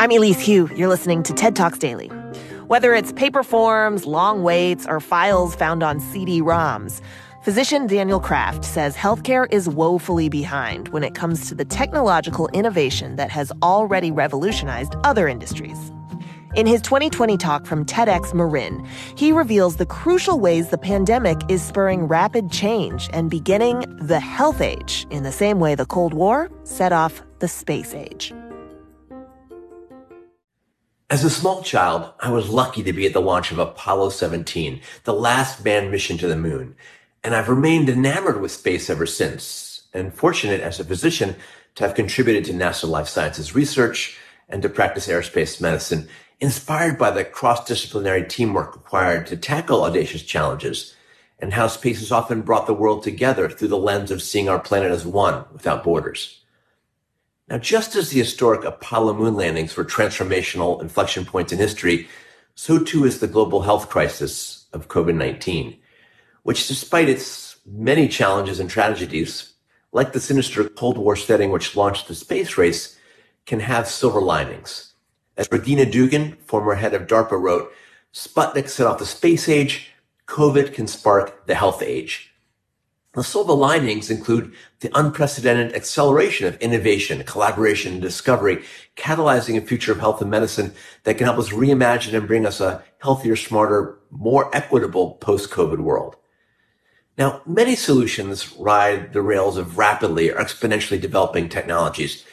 I'm Elise Hu. You're listening to TED Talks Daily. Whether it's paper forms, long waits, or files found on CD ROMs, physician Daniel Kraft says healthcare is woefully behind when it comes to the technological innovation that has already revolutionized other industries. In his 2020 talk from TEDx Marin, he reveals the crucial ways the pandemic is spurring rapid change and beginning the health age in the same way the Cold War set off the space age. As a small child, I was lucky to be at the launch of Apollo 17, the last manned mission to the moon. And I've remained enamored with space ever since, and fortunate as a physician to have contributed to NASA Life Sciences research and to practice aerospace medicine inspired by the cross-disciplinary teamwork required to tackle audacious challenges and how space has often brought the world together through the lens of seeing our planet as one without borders. Now, just as the historic Apollo moon landings were transformational inflection points in history, so too is the global health crisis of COVID-19, which despite its many challenges and tragedies, like the sinister Cold War setting which launched the space race, can have silver linings. As Regina Dugan, former head of DARPA, wrote, Sputnik set off the space age. COVID can spark the health age. The silver linings include the unprecedented acceleration of innovation, collaboration, and discovery, catalyzing a future of health and medicine that can help us reimagine and bring us a healthier, smarter, more equitable post-COVID world. Now, many solutions ride the rails of rapidly or exponentially developing technologies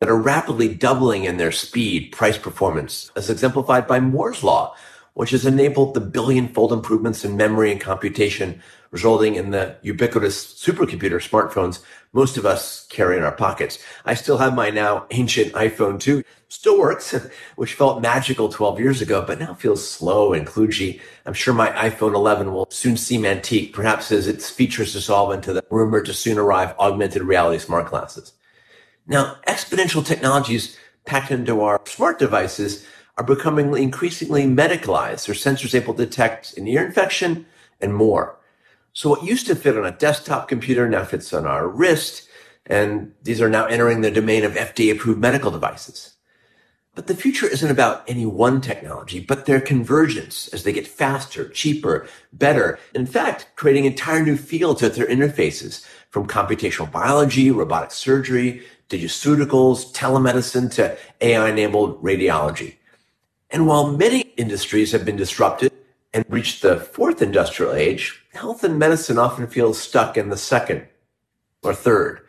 that are rapidly doubling in their speed, price, performance, as exemplified by Moore's Law, which has enabled the billion-fold improvements in memory and computation, resulting in the ubiquitous supercomputer smartphones most of us carry in our pockets. I still have my now ancient iPhone 2. Still works, which felt magical 12 years ago, but now feels slow and kludgy. I'm sure my iPhone 11 will soon seem antique, perhaps as its features dissolve into the rumored to soon arrive augmented reality smart glasses. Now, exponential technologies packed into our smart devices are becoming increasingly medicalized. Their sensors able to detect an ear infection and more. So what used to fit on a desktop computer now fits on our wrist. And these are now entering the domain of FDA approved medical devices. But the future isn't about any one technology, but their convergence as they get faster, cheaper, better. In fact, creating entire new fields at their interfaces from computational biology, robotic surgery, digiceuticals, telemedicine to AI enabled radiology. And while many industries have been disrupted and reached the fourth industrial age, health and medicine often feels stuck in the second or third.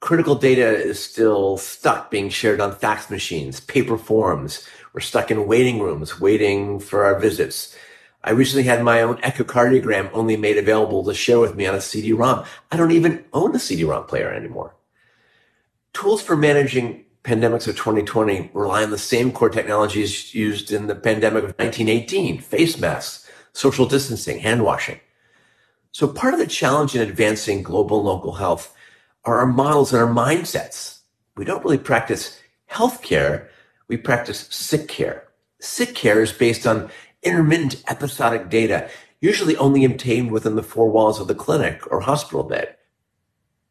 Critical data is still stuck being shared on fax machines, paper forms. We're stuck in waiting rooms waiting for our visits. I recently had my own echocardiogram only made available to share with me on a CD-ROM. I don't even own a CD-ROM player anymore. Tools for managing pandemics of 2020 rely on the same core technologies used in the pandemic of 1918, face masks, social distancing, hand washing. So part of the challenge in advancing global and local health are our models and our mindsets. We don't really practice healthcare. We practice sick care. Sick care is based on intermittent episodic data, usually only obtained within the four walls of the clinic or hospital bed,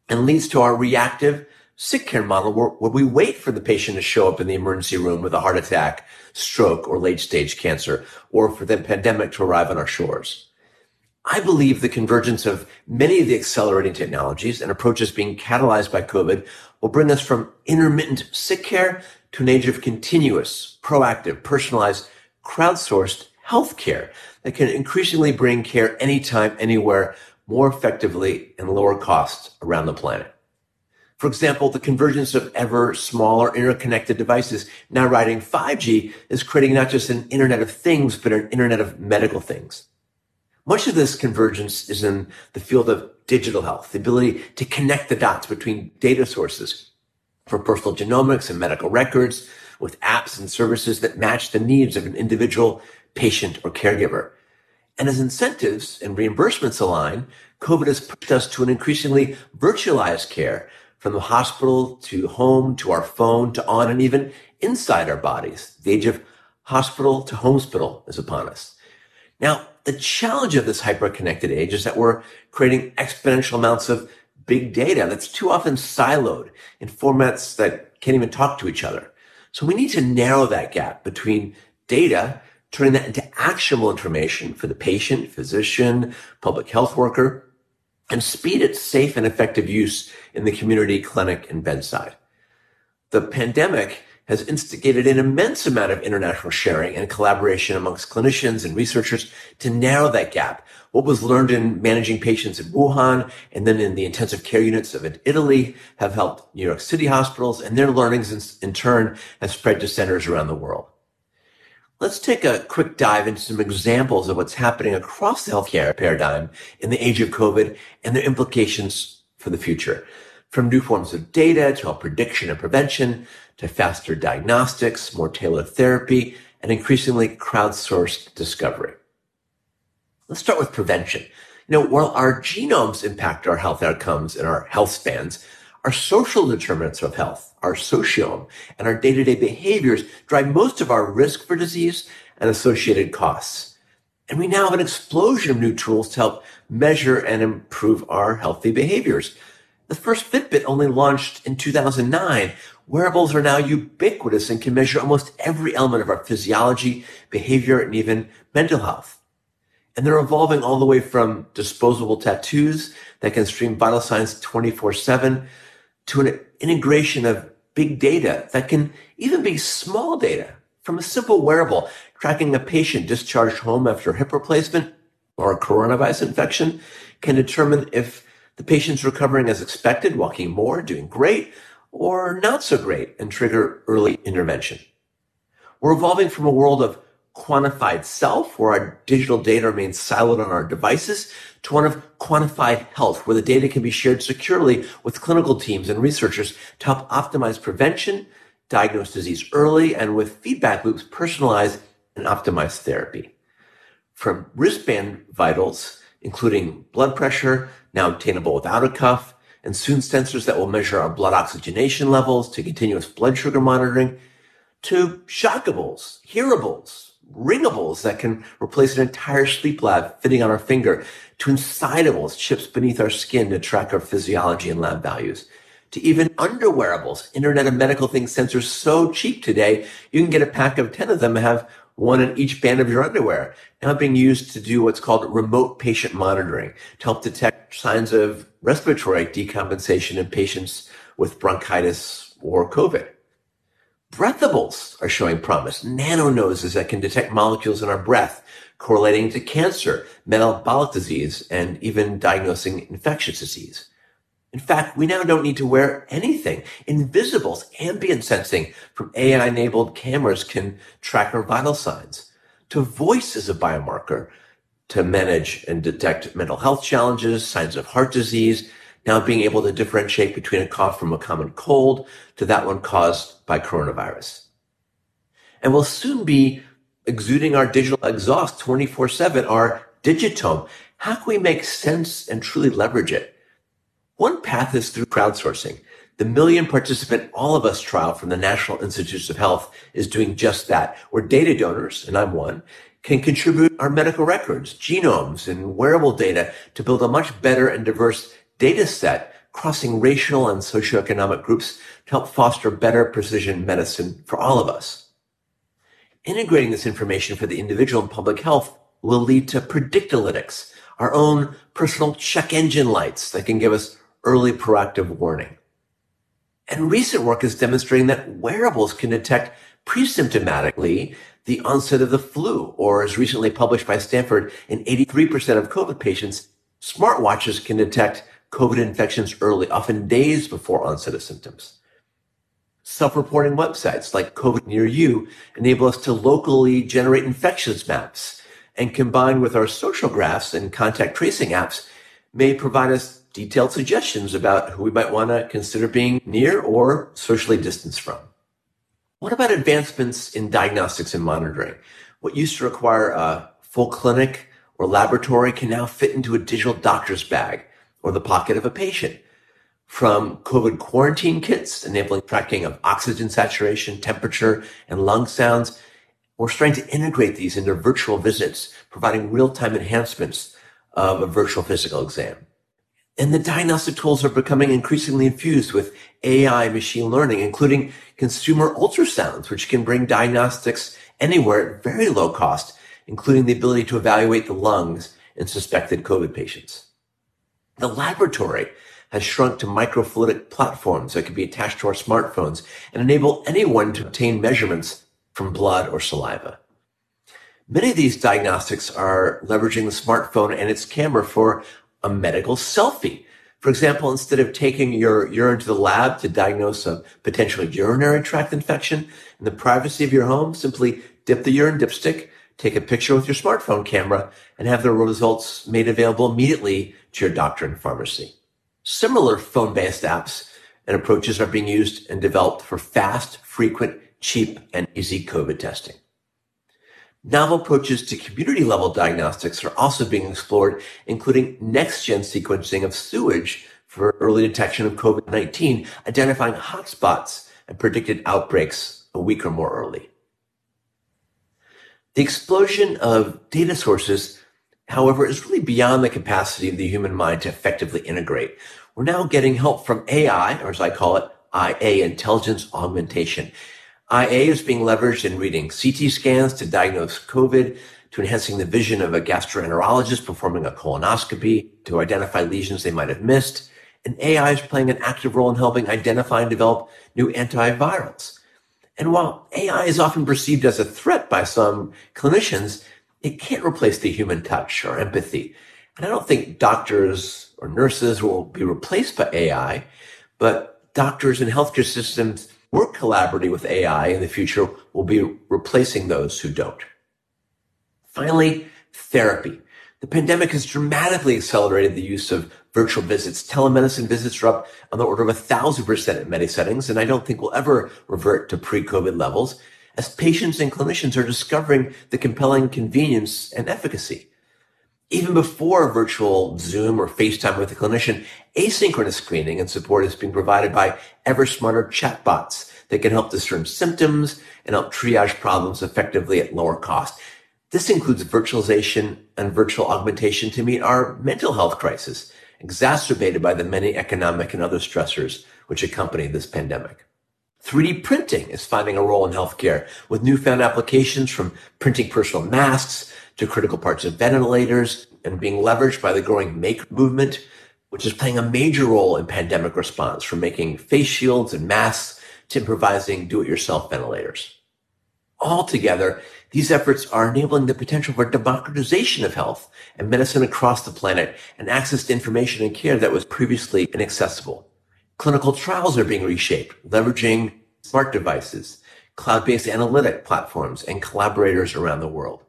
and leads to our reactive sick care model where, where, we wait for the patient to show up in the emergency room with a heart attack, stroke, or late stage cancer, or for the pandemic to arrive on our shores. I believe the convergence of many of the accelerating technologies and approaches being catalyzed by COVID will bring us from intermittent sick care to an age of continuous, proactive, personalized, crowdsourced healthcare that can increasingly bring care anytime, anywhere, more effectively and lower costs around the planet. For example, the convergence of ever smaller interconnected devices now riding 5G is creating not just an Internet of Things, but an Internet of medical things. Much of this convergence is in the field of digital health, the ability to connect the dots between data sources for personal genomics and medical records with apps and services that match the needs of an individual patient or caregiver. And as incentives and reimbursements align, COVID has pushed us to an increasingly virtualized care from the hospital to home to our phone to on and even inside our bodies. The age of hospital to hospital is upon us. Now, the challenge of this hyper-connected age is that we're creating exponential amounts of big data that's too often siloed in formats that can't even talk to each other. So we need to narrow that gap between data, turning that into actionable information for the patient, physician, public health worker, and speed its safe and effective use in the community, clinic, and bedside. The pandemic has instigated an immense amount of international sharing and collaboration amongst clinicians and researchers to narrow that gap. What was learned in managing patients in Wuhan and then in the intensive care units of Italy have helped New York City hospitals and their learnings in, in turn have spread to centers around the world. Let's take a quick dive into some examples of what's happening across the healthcare paradigm in the age of COVID and their implications for the future. From new forms of data to help prediction and prevention to faster diagnostics, more tailored therapy, and increasingly crowdsourced discovery. Let's start with prevention. You know, while our genomes impact our health outcomes and our health spans, our social determinants of health, our sociome, and our day-to-day behaviors drive most of our risk for disease and associated costs. And we now have an explosion of new tools to help measure and improve our healthy behaviors. The first Fitbit only launched in 2009. Wearables are now ubiquitous and can measure almost every element of our physiology, behavior, and even mental health. And they're evolving all the way from disposable tattoos that can stream vital signs 24 7 to an integration of big data that can even be small data from a simple wearable tracking a patient discharged home after hip replacement or a coronavirus infection can determine if the patient's recovering as expected, walking more, doing great, or not so great, and trigger early intervention. We're evolving from a world of quantified self, where our digital data remains siloed on our devices, to one of quantified health, where the data can be shared securely with clinical teams and researchers to help optimize prevention, diagnose disease early, and with feedback loops personalize and optimize therapy. From wristband vitals, including blood pressure, now obtainable without a cuff, and soon sensors that will measure our blood oxygenation levels to continuous blood sugar monitoring, to shockables, hearables, ringables that can replace an entire sleep lab fitting on our finger, to insidables, chips beneath our skin to track our physiology and lab values, to even underwearables, Internet of Medical Things sensors so cheap today, you can get a pack of 10 of them and have one in each band of your underwear, now being used to do what's called remote patient monitoring to help detect signs of respiratory decompensation in patients with bronchitis or COVID. Breathables are showing promise, nano noses that can detect molecules in our breath, correlating to cancer, metabolic disease, and even diagnosing infectious disease. In fact, we now don't need to wear anything. Invisibles, ambient sensing from AI enabled cameras can track our vital signs. To voice as a biomarker to manage and detect mental health challenges, signs of heart disease, now being able to differentiate between a cough from a common cold to that one caused by coronavirus. And we'll soon be exuding our digital exhaust 24 7, our digitome. How can we make sense and truly leverage it? One path is through crowdsourcing. The million participant All of Us trial from the National Institutes of Health is doing just that, where data donors, and I'm one, can contribute our medical records, genomes, and wearable data to build a much better and diverse data set crossing racial and socioeconomic groups to help foster better precision medicine for all of us. Integrating this information for the individual and public health will lead to predictalytics, our own personal check engine lights that can give us early proactive warning. And recent work is demonstrating that wearables can detect pre-symptomatically the onset of the flu, or as recently published by Stanford, in 83% of COVID patients, smartwatches can detect COVID infections early, often days before onset of symptoms. Self-reporting websites like COVID Near You enable us to locally generate infections maps and combined with our social graphs and contact tracing apps may provide us detailed suggestions about who we might want to consider being near or socially distanced from. What about advancements in diagnostics and monitoring? What used to require a full clinic or laboratory can now fit into a digital doctor's bag or the pocket of a patient. From COVID quarantine kits enabling tracking of oxygen saturation, temperature, and lung sounds, we're starting to integrate these into virtual visits, providing real-time enhancements of a virtual physical exam. And the diagnostic tools are becoming increasingly infused with AI machine learning, including consumer ultrasounds, which can bring diagnostics anywhere at very low cost, including the ability to evaluate the lungs in suspected COVID patients. The laboratory has shrunk to microfluidic platforms that can be attached to our smartphones and enable anyone to obtain measurements from blood or saliva. Many of these diagnostics are leveraging the smartphone and its camera for a medical selfie. For example, instead of taking your urine to the lab to diagnose a potential urinary tract infection in the privacy of your home, simply dip the urine dipstick, take a picture with your smartphone camera, and have the results made available immediately to your doctor and pharmacy. Similar phone-based apps and approaches are being used and developed for fast, frequent, cheap, and easy COVID testing. Novel approaches to community level diagnostics are also being explored, including next gen sequencing of sewage for early detection of COVID-19, identifying hotspots and predicted outbreaks a week or more early. The explosion of data sources, however, is really beyond the capacity of the human mind to effectively integrate. We're now getting help from AI, or as I call it, IA, intelligence augmentation. IA is being leveraged in reading CT scans to diagnose COVID, to enhancing the vision of a gastroenterologist performing a colonoscopy, to identify lesions they might have missed. And AI is playing an active role in helping identify and develop new antivirals. And while AI is often perceived as a threat by some clinicians, it can't replace the human touch or empathy. And I don't think doctors or nurses will be replaced by AI, but doctors and healthcare systems work collaboratively with AI in the future will be replacing those who don't. Finally, therapy. The pandemic has dramatically accelerated the use of virtual visits. Telemedicine visits are up on the order of a thousand percent in many settings, and I don't think we'll ever revert to pre-COVID levels as patients and clinicians are discovering the compelling convenience and efficacy. Even before virtual Zoom or FaceTime with a clinician, asynchronous screening and support is being provided by ever smarter chatbots that can help discern symptoms and help triage problems effectively at lower cost. This includes virtualization and virtual augmentation to meet our mental health crisis, exacerbated by the many economic and other stressors which accompany this pandemic. 3D printing is finding a role in healthcare with newfound applications from printing personal masks to critical parts of ventilators and being leveraged by the growing make movement, which is playing a major role in pandemic response from making face shields and masks to improvising do-it-yourself ventilators. Altogether, these efforts are enabling the potential for democratization of health and medicine across the planet and access to information and care that was previously inaccessible. Clinical trials are being reshaped, leveraging smart devices, cloud-based analytic platforms, and collaborators around the world.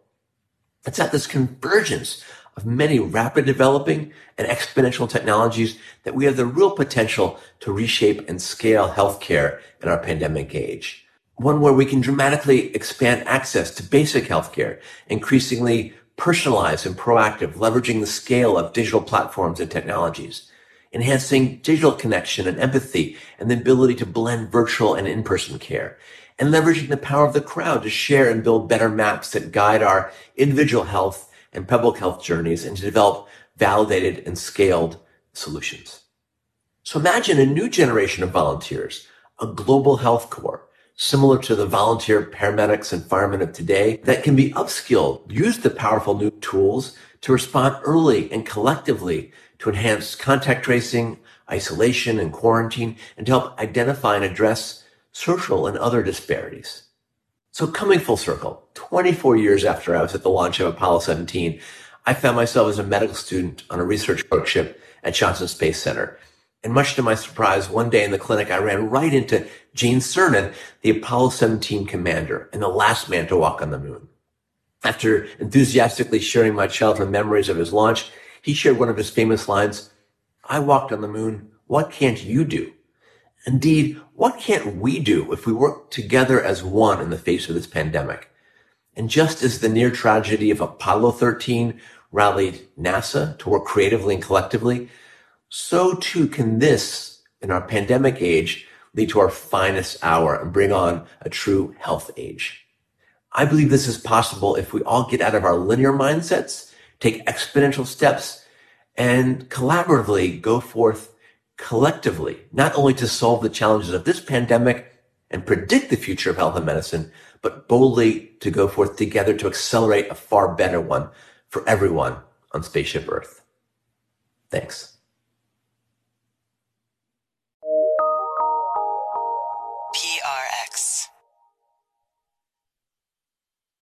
It's at this convergence of many rapid developing and exponential technologies that we have the real potential to reshape and scale healthcare in our pandemic age. One where we can dramatically expand access to basic healthcare, increasingly personalized and proactive, leveraging the scale of digital platforms and technologies, enhancing digital connection and empathy and the ability to blend virtual and in-person care, and leveraging the power of the crowd to share and build better maps that guide our individual health and public health journeys and to develop validated and scaled solutions. So imagine a new generation of volunteers, a global health corps, similar to the volunteer paramedics and firemen of today that can be upskilled, use the powerful new tools to respond early and collectively to enhance contact tracing, isolation and quarantine, and to help identify and address social and other disparities. So coming full circle, 24 years after I was at the launch of Apollo 17, I found myself as a medical student on a research clerkship at Johnson Space Center. And much to my surprise, one day in the clinic, I ran right into Gene Cernan, the Apollo 17 commander and the last man to walk on the moon. After enthusiastically sharing my childhood memories of his launch, he shared one of his famous lines, I walked on the moon. What can't you do? Indeed, what can't we do if we work together as one in the face of this pandemic? And just as the near tragedy of Apollo 13 rallied NASA to work creatively and collectively, so too can this, in our pandemic age, lead to our finest hour and bring on a true health age. I believe this is possible if we all get out of our linear mindsets, take exponential steps, and collaboratively go forth collectively, not only to solve the challenges of this pandemic and predict the future of health and medicine, but boldly to go forth together to accelerate a far better one for everyone on Spaceship Earth. Thanks.